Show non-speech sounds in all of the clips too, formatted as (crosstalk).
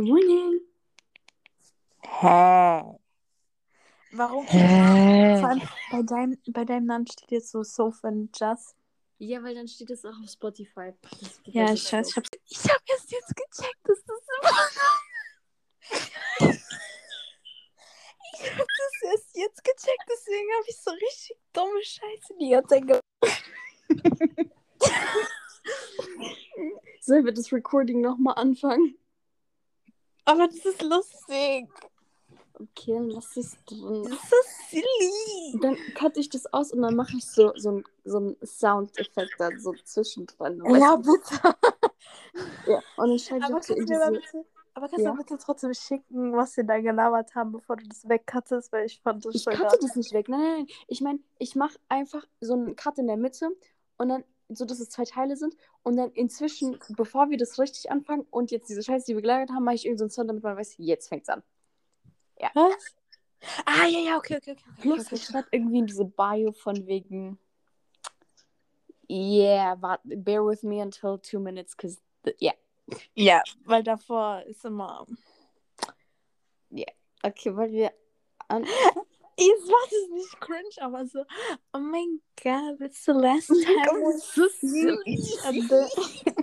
Good morning. Hä? Warum? Hä? Vor allem bei deinem, bei deinem Namen steht jetzt so Sofa and Just. Ja, weil dann steht es auch auf Spotify. Ja, scheiße. Ich, hab's, ich hab erst jetzt gecheckt, dass das immer. ich hab das erst jetzt gecheckt, deswegen habe ich so richtig dumme Scheiße die ganze Zeit gemacht. (laughs) Sollen wir das Recording nochmal anfangen? Aber das ist lustig. Okay, dann lass es drin. Das ist so silly. Dann cutte ich das aus und dann mache ich so, so, ein, so einen Soundeffekt da so zwischendrin. Ja, bitte. (laughs) ja. Und dann schreibe ich so in kannst, du mir mal diese... bitte, aber kannst Ja. du bitte trotzdem schicken, was wir da gelabert haben, bevor du das wegcuttest, weil ich fand das Ich so cutte das nicht weg. Nein, nein, nein. Ich meine, ich mache einfach so einen Cut in der Mitte und dann so, dass es zwei Teile sind. Und dann inzwischen, bevor wir das richtig anfangen und jetzt diese Scheiße, die wir gelagert haben, mache ich irgendeinen Sound, damit man weiß, jetzt fängt's an. Was? Ah, ja, ja, okay, okay, okay. okay, Plus, okay, ich schreibe irgendwie in diese Bio von wegen, yeah, wart, bear with me until two minutes, cause, the, yeah. Ja, weil davor ist immer. Okay, weil wir an... (laughs) Jetzt war das nicht cringe, aber so, oh mein Gott, it's the last (laughs) time we so. (laughs)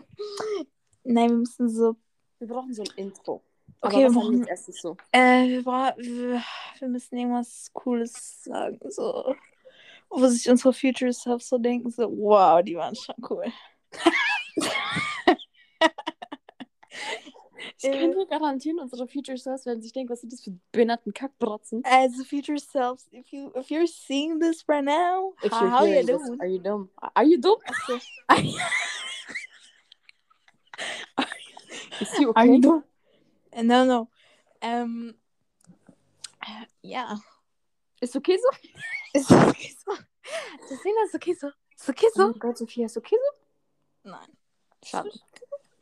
Nein, wir müssen so. Wir brauchen so ein Intro. Okay, wir brauchen- als erstes so? Äh, wir, bra wir, wir müssen irgendwas Cooles sagen, so. Wo sich unsere Future Self so denken, so, wow, die waren schon cool. (laughs) Ich kann dir garantieren, unsere Future Stars werden sich denken, was sind das für behinderten Kackbrotzen? As future selves, if you if you're seeing this right now, If how, how you hearing this, doing? are you dumb? Are you dumb? Is you (laughs) Are you okay? doing? Uh, No, no. Um. yeah. Ist okay so? Ist okay so? Deswegen ist okay so. Ist okay Oh so? mein Gott, Sophia, ist okay so? Nein. Schade.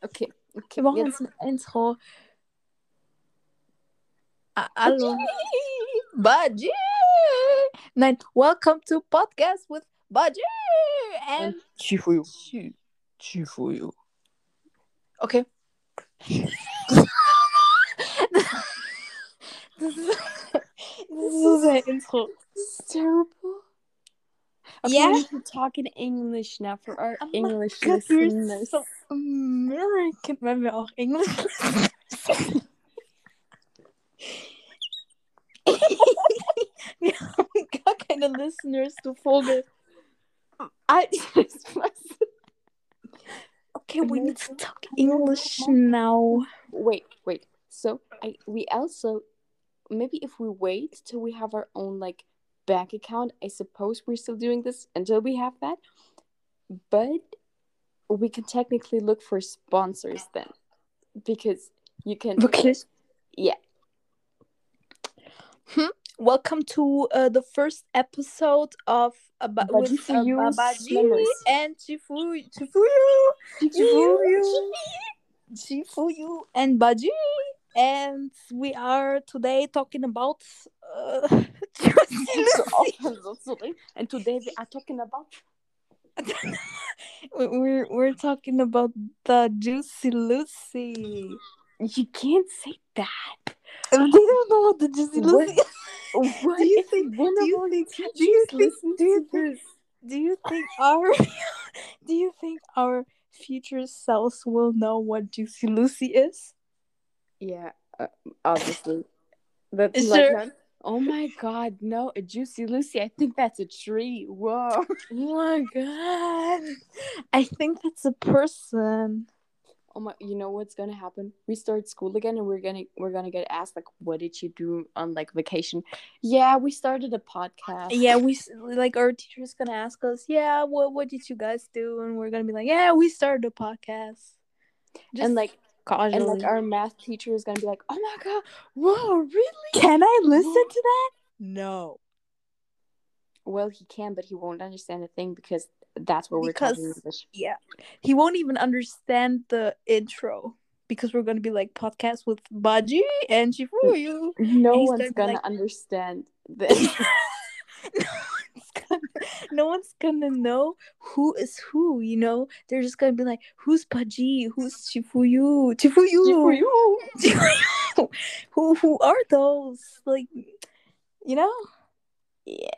Okay, okay. Wir brauchen jetzt- ein Intro. Hallo. Baji! Nein, welcome to podcast with Baji and Chifuyu. Chi- Chifuyu. Okay. das, ist, das ist so Intro. This is terrible. Yeah? we to talk in English now for our Oh English God, listeners. so American, wenn wir auch Englisch Wir haben (laughs) gar keine Listeners, du Vogel. Alter, was? Okay, we need to talk English now. Wait, wait. So I we also maybe if we wait till we have our own like bank account, I suppose we're still doing this until we have that. But we can technically look for sponsors then. Because you can Wirklich? Yeah. hmm. Welcome to uh, the first episode of Baji with uh, members. and Chifuyu, Chifuyu, Chifuyu, Chifuyu, and Baji. And we are today talking about uh, Juicy Lucy. often, so sorry. And today we are talking about (laughs) We- we're we're talking about the Juicy Lucy. you can't say that. (laughs) They don't know what the Juicy Lucy. is. (laughs) What Do you think- one do of you think- do you think- do you to think- this? Do you think our do you think our future selves will know what Juicy Lucy is? Yeah, uh, obviously. That's like that. Oh my god, no, a juicy Lucy. I think that's a tree. Whoa. (laughs) Oh my god. I think that's a person. Oh my you know what's gonna happen? We start school again and we're gonna we're gonna get asked like what did you do on like vacation? Yeah, we started a podcast. Yeah, we like our teacher's gonna ask us, yeah, what what did you guys do? And we're gonna be like, yeah, we started a podcast. Just and like casually. and like our math teacher is gonna be like, Oh my god, whoa, really? can I listen to that? No, Well he can, but he won't understand a thing because that's where we're talking English. yeah, he won't even understand the intro because we're gonna be like podcast with Baji and Chifuyu. No he's one's gonna gonna like- understand (laughs) this. (laughs) (laughs) no, one's gonna, no one's gonna know who is who, you know? They're just gonna be like, who's Baji? Who's Chifuyu? Chifuyu. Chifuyu. (laughs) who who are those? Like, you know? Yeah.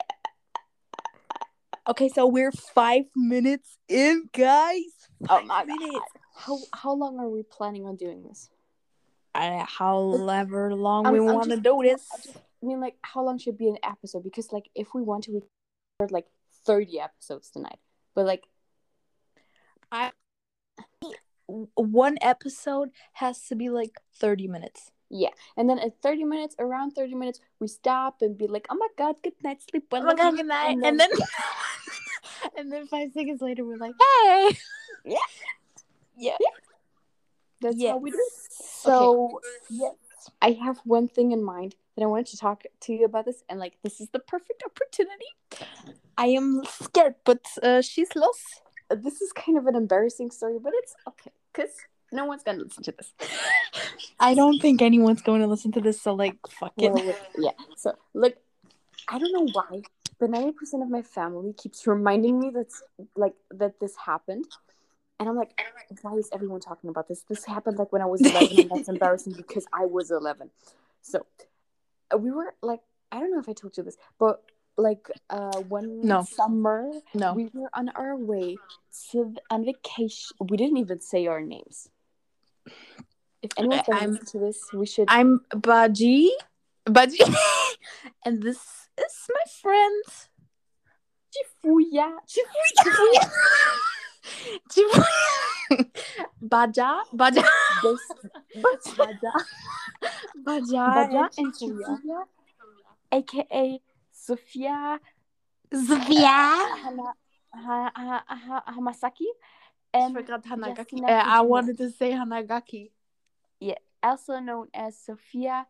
Okay, so we're five minutes in, guys. Oh my god. How how long are we planning on doing this? Uh, however long I'm- we want to do this. I just- I mean, like, how long should be an episode? Because, like, if we want to, we record like thirty episodes tonight. But like, I One episode has to be like 30 minutes. yeah, and then at thirty minutes, around thirty minutes, we stop and be like, "Oh my god, good night, sleep well." Oh my god, good night. And And then- then, (laughs) and then five seconds later, we're like, hey. (laughs) Yeah. Yeah. That's Yes. how we do. it. So, yes, I have one thing in mind that I wanted to talk to you about this, and like, this is the perfect opportunity. I am scared, but uh, she's lost. This is kind of an embarrassing story, but it's okay because no one's gonna listen to this. I don't think anyone's going to listen to this, so like, fuck it. Well, yeah. So, like, I don't know why, but ninety percent of my family keeps reminding me that's like that this happened, and I'm like, why is everyone talking about this? This happened like when I was eleven, and that's (laughs) embarrassing because I was eleven. So, uh, we were like, I don't know if I told you this, but like, uh, one No. summer no. we were on our way to on vacation. We didn't even say our names. If I'm- listen to this, we should. I'm Baji. Baji. (laughs) and this is my friend. Chifuya. Chifuya. Chifuya. (laughs) Baja. Baja. This, Baja. Baja. (laughs) Baja and. Chifuya, aka Sophia Sophia. Hana, ha, ha, ha, Hamasaki, I and forgot Hanagaki. Uh, I wanted to say Hanagaki. Yeah, also known as Sophia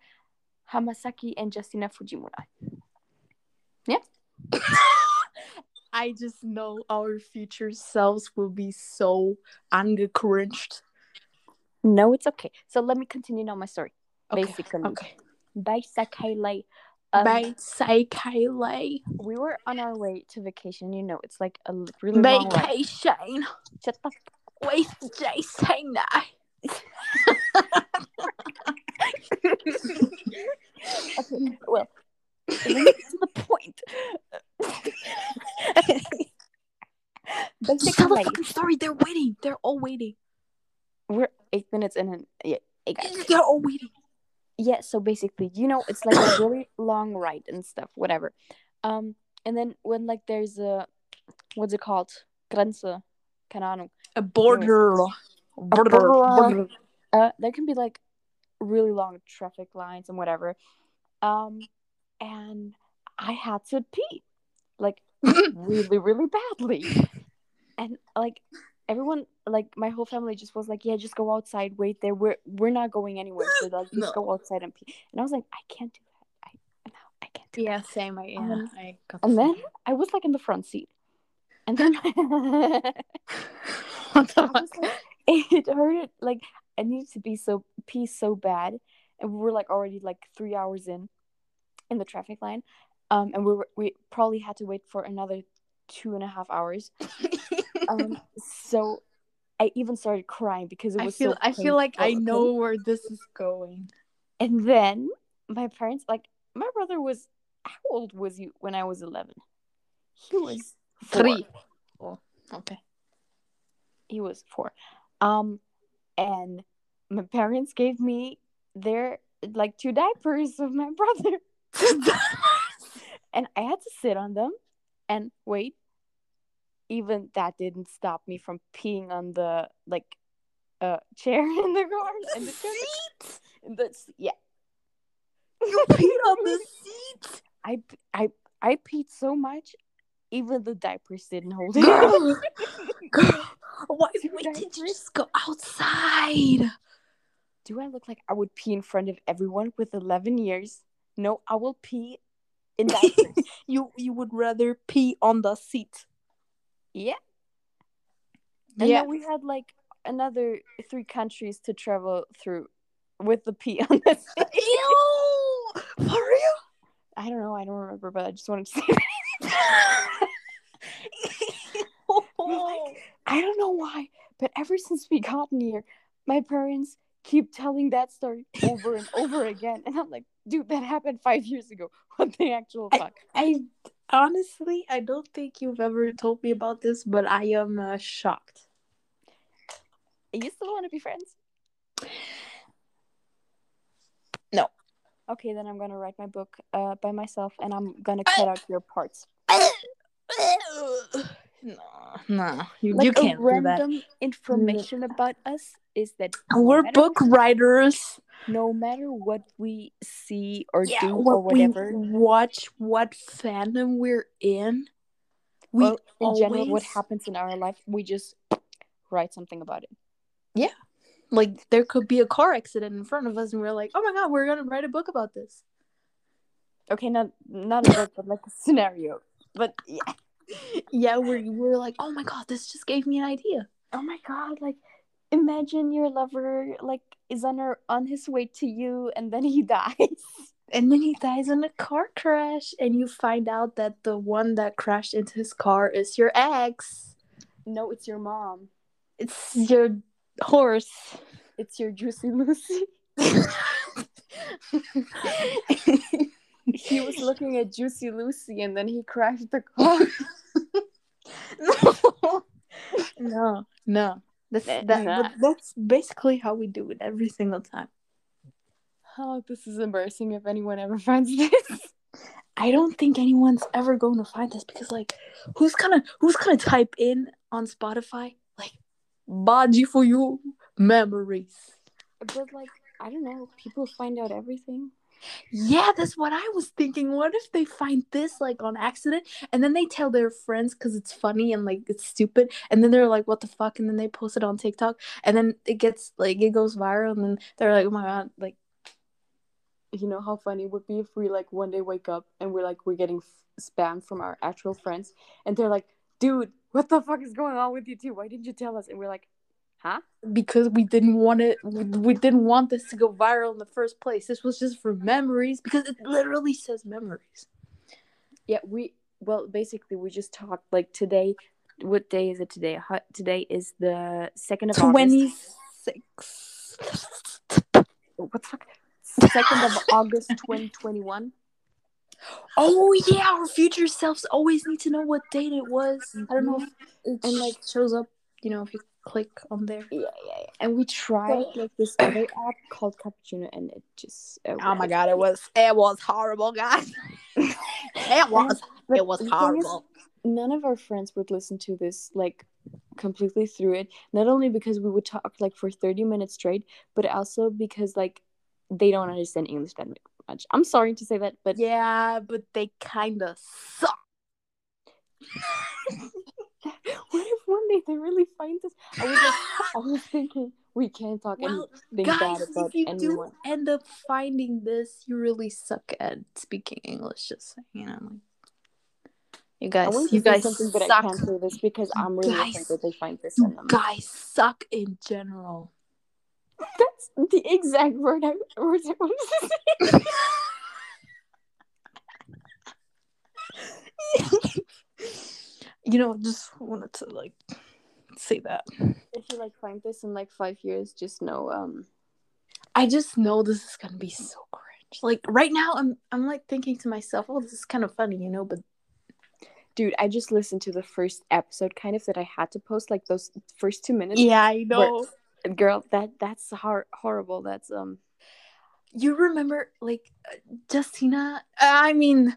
Hamasaki and Justina Fujimura. Yeah. (laughs) I just know our future selves will be so angecringed. No, it's okay. So let me continue now my story. Okay. Basically, Okay. basically, um, Bye, say Kylie. we were on our way to vacation. You know, it's like a really long ride. Vacation. Shut the Wait, Jay, say that. Okay, well, (laughs) let to the point. (laughs) Tell the fucking story. They're waiting. They're all waiting. we're eight minutes in, and yeah, hey guys. They're all waiting. Yeah. So basically, you know, it's like a (coughs) really long ride and stuff, whatever. Um, and then when like there's a, what's it called? Grenze, keine Ahnung. A border. Border. border. border. Uh, there can be like really long traffic lines and whatever. Um, and I had to pee, like (coughs) really, really badly. And like everyone, like my whole family just was like, "Yeah, just go outside. Wait there. We're we're not going anywhere. So like, (laughs) just No. go outside and pee." And I was like, "I can't do that. I no, I can't do that. Yeah, same. I, yeah, Um, I got. And the then I was like in the front seat, and then (laughs) what the (laughs) fuck? like, it hurted. Like I needed to be so pee so bad, and we were like already like three hours in, in the traffic line, um, and we were we probably had to wait for another two and a half hours. (laughs) Um, so I even started crying because it I was feel so I feel like I know where this is going. And then my parents, like my brother, was how old was you when I was eleven? He was four. Three. Oh, okay. he was four um and my parents gave me their like two diapers of my brother (laughs) and i had to sit on them and wait even that didn't stop me from peeing on the like uh (laughs) chair in the car in the seat. the, yeah You peed on the (laughs) seat. i i i peed so much even the diapers didn't hold it Girl, (laughs) girl, why Two wait, did you just go outside? do I look like I would pee in front of everyone with 11 years? No, I will pee in diapers. (laughs) You you would rather pee on the seat. yeah. And yeah. then we had like another three countries to travel through with the pee (laughs) on the seat. Ew! For real? I don't know. I don't remember, but I just wanted to say (laughs) like, I don't know why, but ever since we got here, my parents keep telling that story over and over again, and I'm like, dude, that happened five years ago. (laughs) What the actual fuck? I, I honestly, I don't think you've ever told me about this, but I am uh, shocked. You still want to be friends? No. Okay, then I'm gonna write my book uh, by myself, and I'm gonna cut out your parts. (laughs) no, no, you, Like you can't do that. random information about us is that We're no book writers. no matter what we see or Yeah, do what or whatever, we watch, what fandom we're in. We or in general what happens in our life, we just write something about it. Yeah, like there could be a car accident in front of us, and we're like, oh my god, we're gonna write a book about this. Okay, not not a book, but like a scenario. But yeah. (laughs) Yeah, we're we're like, oh my god, this just gave me an idea. Oh my god, like imagine your lover like is on her on his way to you and then he (laughs) dies. And then he dies in a car crash, and you find out that the one that crashed into his car is your ex. No, it's your mom. It's your horse. It's your Juicy Lucy. (laughs) He was looking at Juicy Lucy and then he crashed the car. (laughs) no, no, no. That's that, that's basically how we do it every single time. Oh, this is embarrassing if anyone ever (laughs) finds this. I don't think anyone's ever going to find this because, like, who's gonna who's gonna type in on Spotify like "Baji for you memories"? But like, I don't know, people find out everything. Yeah, that's what I was thinking. What if they find this like on accident and then they tell their friends because it's funny and like it's stupid, and then they're like, "What the fuck?" and then they post it on TikTok, and then it gets like it goes viral, and then they're like, "Oh my god!" Like, You know how funny it would be if we like one day wake up and we're like we're getting spam from our actual friends and they're like, "Dude, what the fuck is going on with you two? Why didn't you tell us?" And we're like, "Huh?" because we didn't want it, we, didn't want this to go viral in the first place. This was just for memories because it literally says memories. Yeah, we well basically we just talked like today. What day is it today? Today is the second of Twenty August. What the fuck? Second of August, twenty twenty one. Oh yeah, our future selves always need to know what date it was. I don't know if it And, like shows up. You know, if you click on there. Yeah, yeah, yeah. And we tried like this other app called Cappuccino, and it just uh, Oh my god, it was it was horrible, guys. (laughs) it was But it was the thing is, horrible. none of our friends would listen to this like completely through it. Not only because we would talk like for thirty minutes straight, but also because like they don't understand English that much. I'm sorry to say that, but Yeah, but they kind of suck. (laughs) (laughs) what if one day they really find this? I was like, I was (laughs) thinking we can't talk Well, anything guys, bad about if you anyone. do end up finding this, you really suck at speaking English. Just saying, you know, like you guys, you guys something, but I suck. can't say this because I'm really Guys, afraid that they find this and um, guys suck in general. That's the exact word I was supposed to say. (laughs) you know, just wanted to like say that. If you like find this in like five years, just know um I just know this is gonna be so cringe. Like right now, I'm I'm like thinking to myself, oh, this is kind of funny, you know, but dude, I just listened to the first episode kind of that I had to post like those first two minutes. yeah, I know. Girl, that that's hor- horrible. That's um You remember like uh, Justina? I mean,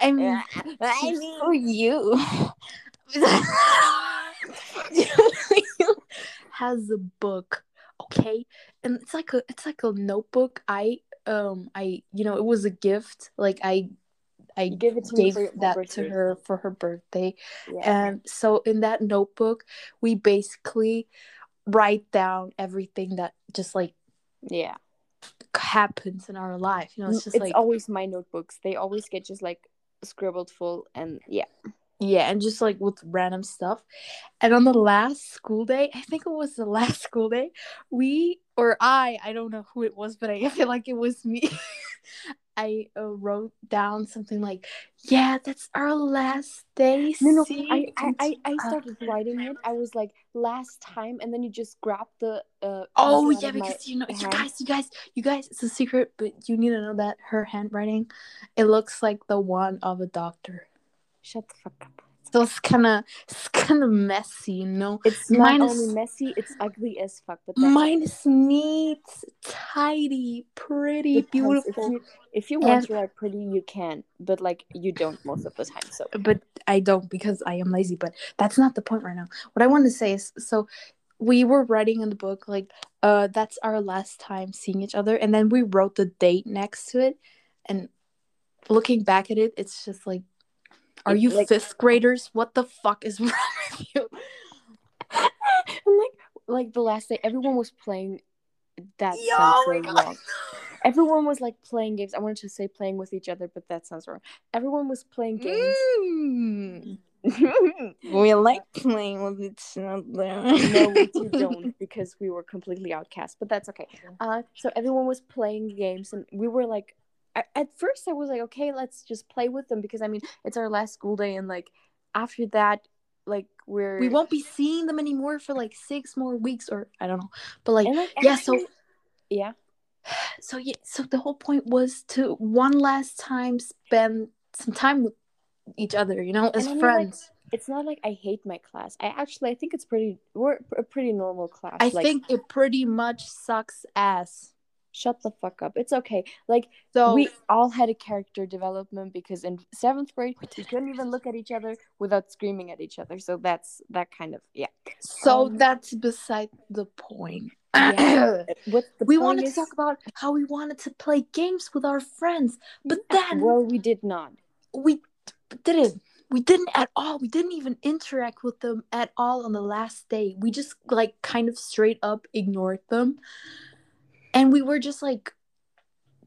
I mean, (laughs) I mean for you. (laughs) (laughs) (laughs) has a book, okay, and it's like a it's like a notebook. I um I you know it was a gift. Like I I gave it to gave for that birthday. to her for her birthday, Yeah. and so in that notebook we basically write down everything that just like yeah. happens in our life. You know, it's just it's like always my notebooks. They always get just like scribbled full and yeah. Yeah, and just like with random stuff. And on the last school day, I think it was the (laughs) last school day, we or I, I don't know who it was, but I (laughs) feel like it was me. (laughs) I uh, wrote down something like, "Yeah, that's our last day." No, no, I, I, I, I started other." writing it. I was like, last time, and then you just grabbed the. Uh, Oh yeah, because you know, you guys, you guys, you guys, it's a secret, but you need to know that her handwriting, it looks like the one of a doctor. Shut the fuck up. So it's kind of, it's kind of messy, you know. It's not Mine is- only messy, it's ugly as fuck. But Mine is neat, tidy, pretty, depends. beautiful. If you, if you want And- to write pretty, you can, but like you don't most of the time. So but I don't because I am lazy. But that's not the point right now. What I want to say is so we were writing in the book like uh that's our last time seeing each other and then we wrote the date next to it and looking back at it it's just like are you like- fifth graders what the fuck is (laughs) wrong with you (laughs) and like like the last day, everyone was playing. That Yo, sounds so wrong. Everyone was like playing games. I wanted to say playing with each other, but that sounds wrong. Everyone was playing games. Mm. (laughs) we like playing with each other no, we two don't because we were completely outcast. But that's okay. Uh, so everyone was playing games, and we were like, I, at first I was like, okay, let's just play with them because I mean it's our last school day, and like after that, like we're we won't be seeing them anymore for like six more weeks or i don't know but like like yeah so yeah, (sighs) so yeah so the whole point was to one last time spend some time with each other you know as I mean, like, friends it's not like I hate my class. I actually I think it's pretty we're a pretty normal class. i like, think it pretty much sucks ass shut the fuck up. It's okay. Like so we all had a character development because in seventh grade we couldn't even look at each other without screaming at each other. So that's that kind of yeah. so um, that's beside the point Yeah. (clears throat) What the we point wanted is, to talk about how we wanted to play games with our friends but Yeah, then well we did not. we didn't we didn't at all we didn't even interact with them at all on the last day we just like kind of straight up ignored them and we were just like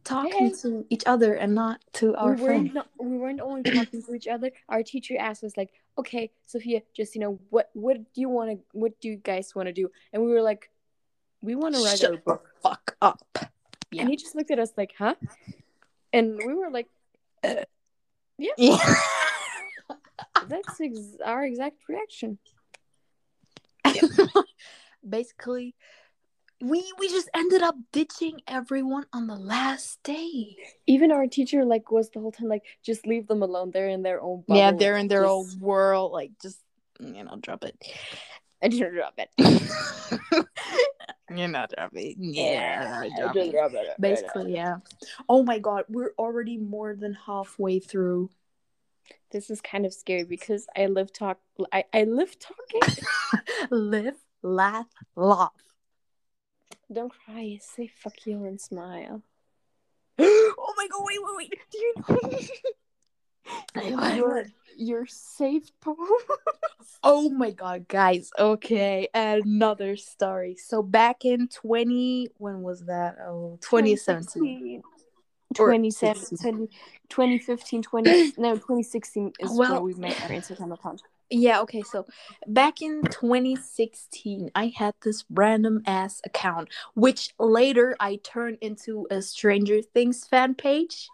talking Hey. to each other and not to our we friends weren't we weren't only talking to each other. Our teacher asked us like, "Okay, Sophia, just you know, what what do you want to what do you guys want to do?" And we were like, "We want to write Shut our the book." fuck up Yeah. And he just looked at us like, "Huh?" And we were like, uh, yeah yeah. (laughs) "That's ex- our exact reaction." (laughs) basically we we just ended up ditching everyone on the last day Even our teacher like was the whole time like, "Just leave them alone. They're in their own bubble." yeah they're in their Just- own world like just you know drop it I didn't drop it. (laughs) you know drop it Yeah, I drop just it. dropped it. basically yeah oh my god we're already more than halfway through This is kind of scary because I live talk. I I live talking. (laughs) live laugh laugh Don't cry. Say fuck you and smile. (gasps) oh my god wait wait wait (laughs) do you know (laughs) Your your safe poem. (laughs) oh my god guys okay another story so back in 20 when was that oh 2017 Or 2017, 2015, 20, no, 2016 is Well- where we made our Instagram account. Yeah, okay, so back in 2016, I had this random ass account, which later I turned into a Stranger Things fan page.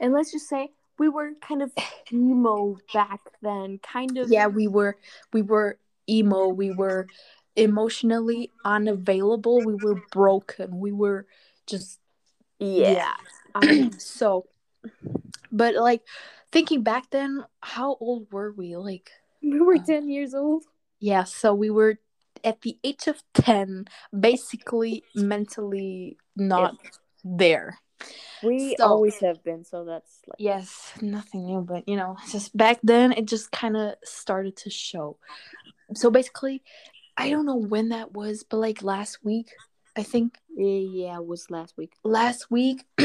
And let's just say we were kind of emo (laughs) back then, kind of. Yeah, we were we were emo, we were emotionally unavailable, we were broken, we were just yeah. Um, (clears throat) so but like thinking back then, how old were we? Like (laughs) We were uh, 10 years old. Yeah, so we were at the age of 10, basically mentally not there. We So- always have been, so that's like. Yes, nothing new, but you know, just back then it just kind of started to show. So basically, I don't know when that was, but like last week, I think Yeah, it was last week. last week (clears throat)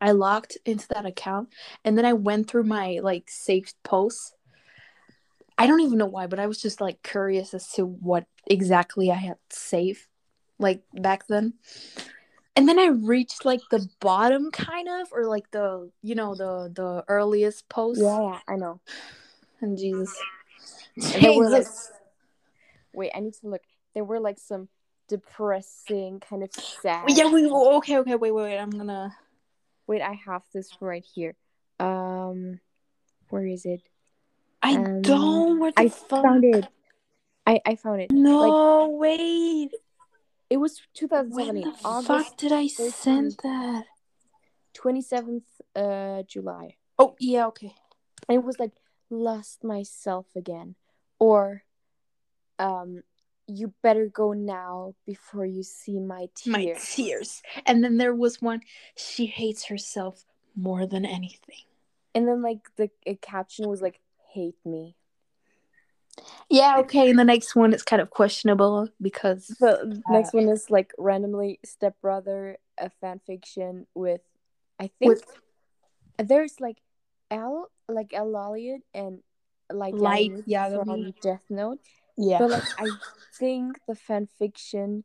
I logged into that account and then I went through my like saved posts. I don't even know why, but I was just like curious as to what exactly I had saved like back then. And then I reached like the bottom kind of or like the you know the the earliest post. Yeah, I know. And Jesus. Were, like- Wait, I need to look. There were like some depressing, kind of sad. Yeah, we okay, okay, wait, wait, wait. I'm gonna wait, I have this right here. Um, where is it? I Um, don't. What I fuck? found it. I I found it. No, wait. It was When 2017, the August fuck did I 13th. send that? 27th uh July. Oh yeah, okay. And it was like lost myself again or um you better go now before you see my tears. My tears. And then there was one. She hates herself more than anything. And then like the a caption was like hate me. Yeah, okay. And the next one is kind of questionable because The next one is like randomly stepbrother a fan fiction with I think with there's like L like L Lawliet and like Light Yagami. from Death Note. yeah, But like I think the fan fiction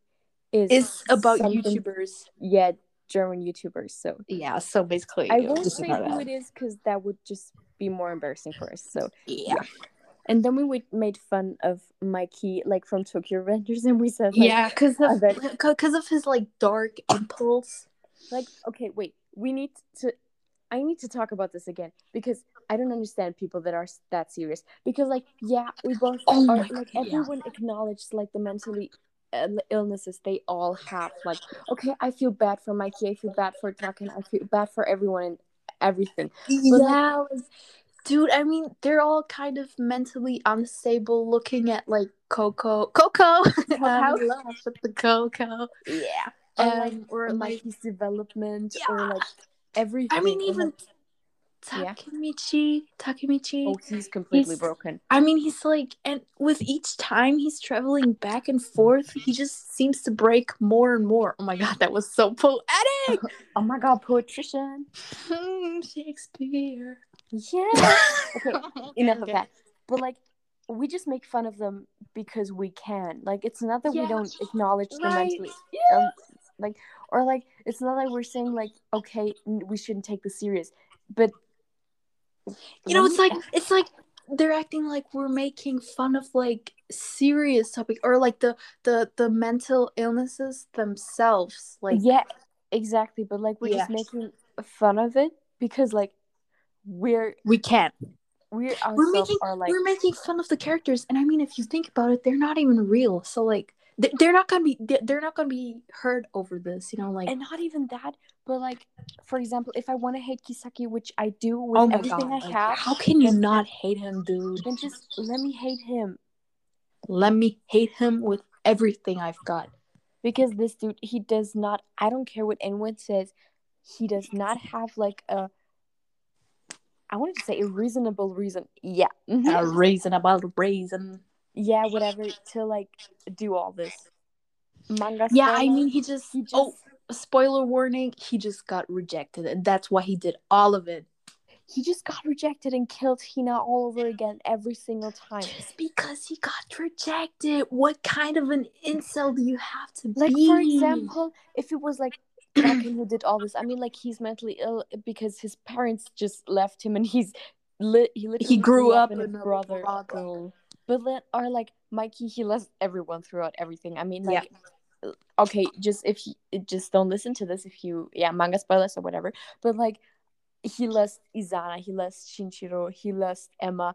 is it's about YouTubers. Yeah, German YouTubers. So Yeah, so basically, I won't say who it is because that would just be more embarrassing for us. So Yeah, and then we would made fun of Mikey like from Tokyo Revengers and we said like, yeah, because of because (laughs) of his like dark impulse. like okay wait we need to i need to talk about this again because i don't understand people that are that serious because like yeah we both Oh are my God, like yeah. everyone acknowledged like the mentally uh, illnesses they all have like okay i feel bad for mikey i feel bad for Draken, i feel bad for everyone everything like- Yeah, like, dude. I mean, they're all kind of mentally unstable. Looking at like Coco, Coco, (laughs) love with the Coco. yeah or like Um, or like, mikey's development or like everything I mean, even like, Yeah. Takemichi, Takemichi. oh he's completely he's- broken I mean, he's like, and with each time he's traveling back and forth, he just seems to break more and more. Oh my god, that was so poetic! (laughs) oh my god poetrician (laughs) Hmm, Shakespeare. yeah okay (laughs) enough of that. But like, we just make fun of them because we can. Like, it's not that we don't acknowledge them right. mentally. Um, like, or like, it's not like we're saying like, okay, we shouldn't take this serious. But You know, it's like it's like they're acting like we're making fun of like serious topic or like the the the mental illnesses themselves. Like yeah, exactly. But like, we're just making fun of it because like we're we can't. we're We're making are like we're making fun of the characters, and I mean, if you think about it, they're not even real. So like they're not gonna be they're not gonna be heard over this. You know, like and not even that, but like, for example, if I want to hate Kisaki, which I do with oh everything god, I like, have, how can you not hate him, dude? then just let me hate him. Let me hate him with everything I've got. because this dude he does not i don't care what anyone says he does not have like a i wanted to say a reasonable reason yeah. A mm-hmm. reasonable reason. Yeah whatever to like do all this manga Yeah, I mean, he just, he oh, just oh, spoiler warning, he just got rejected, and that's why he did all of it. he just got rejected and killed hina all over again every single time Just because he got rejected, what kind of an incel do you have to like be? for example if it was like Draken who did all this i mean like he's mentally ill because his parents just left him and he's lit he literally he grew up in in a brother brothel. But then, or like Mikey, he lost everyone throughout everything. I mean, like, okay, just if you just don't listen to this, if you, yeah, manga spoilers or whatever. But like, he lost Izana, he lost Shinichiro, he lost Emma,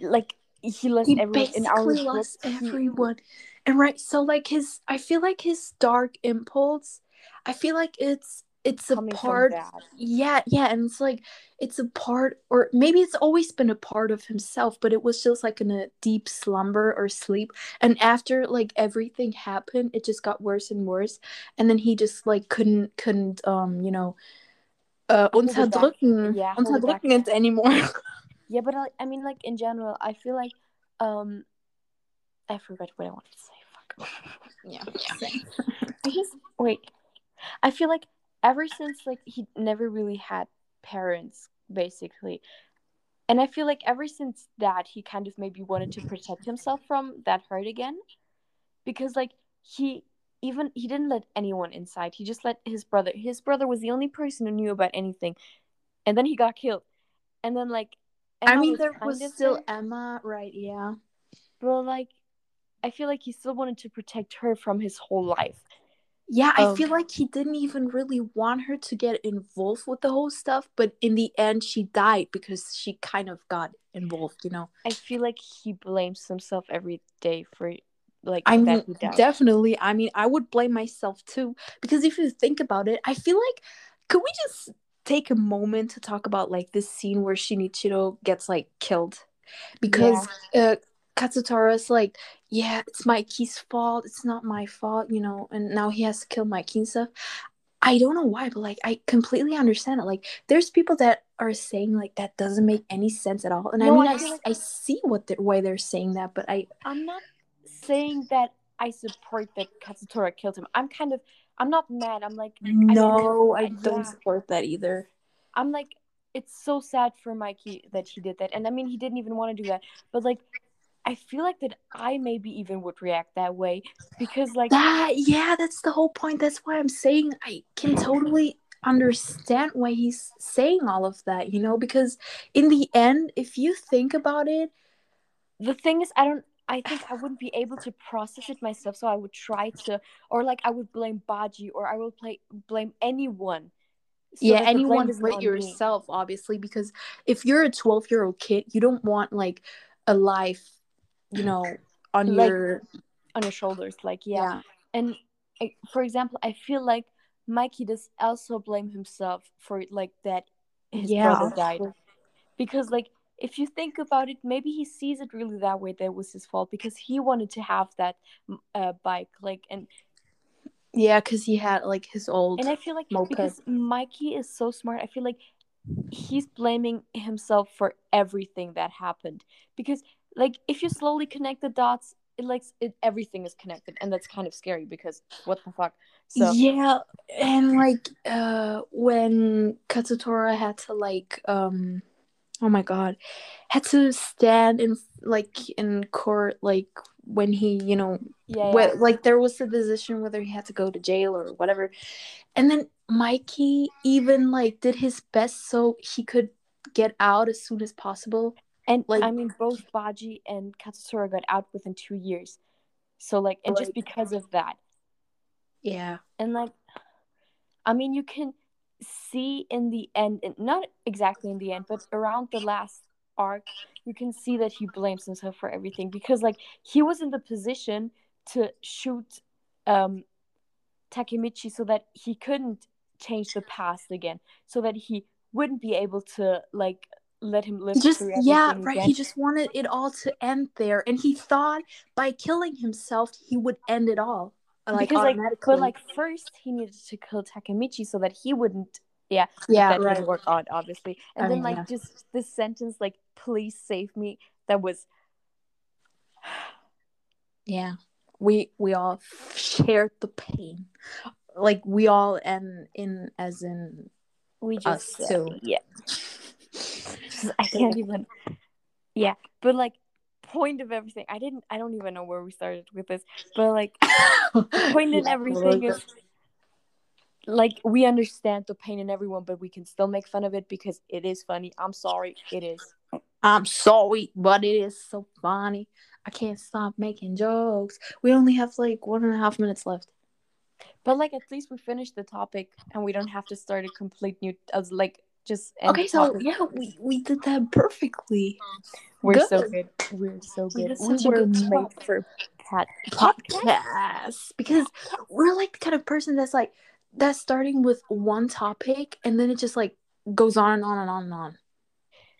like he lost He everyone in our basically book. everyone, and right. So like his, I feel like his dark impulse. I feel like it's it's a part yeah yeah and it's like it's a part or maybe it's always been a part of himself but it was just like in a deep slumber or sleep and after like everything happened it just got worse and worse and then he just like couldn't couldn't um you know uh Hold it back. unterdrücken Yeah, hold it back. unterdrücken it anymore (laughs) Yeah, but I, I mean, like in general, I feel like, um, I forgot what I wanted to say. Fuck. (laughs) yeah I just wait. I feel like ever since like he never really had parents basically. And I feel like ever since that he kind of maybe wanted to protect himself from that hurt again. Because like he even he didn't let anyone inside. He just let his brother. His brother was the only person who knew about anything. And then he got killed. And then like i Emma mean there was still there, emma right yeah but like I feel like he still wanted to protect her from his whole life. Yeah, I Um, feel like he didn't even really want her to get involved with the whole stuff, but in the end, she died because she kind of got involved, you know? I feel like he blames himself every day for like I mean, definitely. I mean, I would blame myself too, because if you think about it, I feel like, could we just take a moment to talk about like this scene where Shinichiro gets like killed? Because uh, Kazutora's like, yeah, it's Mikey's fault. It's not my fault, you know, and now he has to kill Mikey and stuff. I don't know why, but like I completely understand it. Like there's people that are saying like that doesn't make any sense at all, and No, I mean I I, like- I see what they're, why they're saying that, but I I'm not saying that I support that Kazutora killed him. I'm kind of I'm not mad. I'm like no, I I- don't yeah. support that either. I'm like it's so sad for Mikey that he did that. And I mean he didn't even want to do that. But like I feel like that I maybe even would react that way because like That yeah, that's the whole point. That's why I'm saying I can totally understand why he's saying all of that, you know, because in the end, if you think about it, the thing is i don't i (sighs) think i wouldn't be able to process it myself so i would try to or like i would blame baji or i will play blame anyone so yeah, anyone but on me. yourself, obviously, because if you're a 12 year old kid, you don't want like a life, you know, on Like, your on your shoulders like yeah, yeah. and I, for example i feel like mikey does also blame himself for like that his Yeah, brother died because like if you think about it maybe he sees it really that way that it was his fault because he wanted to have that uh, bike like and Yeah, because he had like his old. And I feel like moped. because Mikey is so smart, I feel like he's blaming himself for everything that happened. Because like if you slowly connect the dots, it like it, everything is connected, and that's kind of scary because what the fuck. So yeah, and like uh when Kazutora had to like um oh my god, had to stand in like in court like when he, you know, yeah, yeah. whe- like there was a decision whether he had to go to jail or whatever. And then Mikey even like did his best so he could get out as soon as possible. And like- I mean both Baji and Kazutora got out within two years. So like, and just because of that, Yeah. and like i mean you can see in the end not exactly in the end but around the last arc you can see that he blames himself for everything because like he was in the position to shoot um takemichi so that he couldn't change the past again so that he wouldn't be able to like let him live Just yeah, right. He just wanted it all to end there, and he thought by killing himself he would end it all, uh, like because like but like first he needed to kill takemichi so that he wouldn't yeah yeah, that right. didn't work out obviously and I then mean, like yeah. just this sentence like please save me that was Yeah, we we all shared the pain, like we all and in as in we Us just uh, too. (laughs) i can't even yeah but like point of everything i didn't i don't even know where we started with this but like (laughs) point in everything is like we understand the pain in everyone but we can still make fun of it because it is funny i'm sorry it is I'm sorry, but it is so funny. I can't stop making jokes. We only have like one and a half minutes left. but like at least we finished the topic and we don't have to start a complete new as like just Okay, so topic. yeah, we, we did that perfectly. Mm-hmm. we're good. so good we're so good did we such a were good made for cat Podcast because we're like the kind of person that's like that's starting with one topic and then it just like goes on and on and on and on.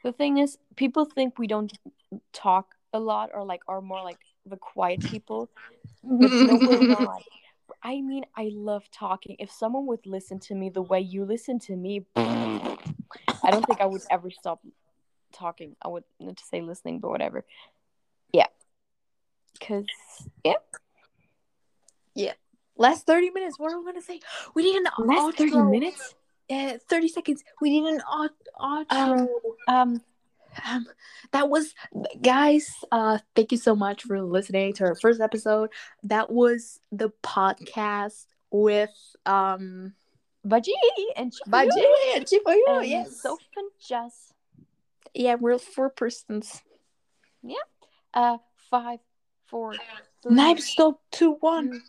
the thing is people think we don't talk a lot or like are more like the quiet people but no we're (laughs) not i mean i love talking if someone would listen to me the way you listen to me i don't think i would ever stop talking i would not to say listening but whatever yeah because yeah Yeah. Last thirty minutes. What am I gonna say? We need an last 30 minutes Uh, thirty seconds. We need an out- outro. um um that was guys uh thank you so much for listening to our first episode that was the podcast with um Baji and Baji Chifuyu and Chifuyu, and yes. Sophie and Jess yeah we're four persons. Yeah. uh five four three, knives go two one. two,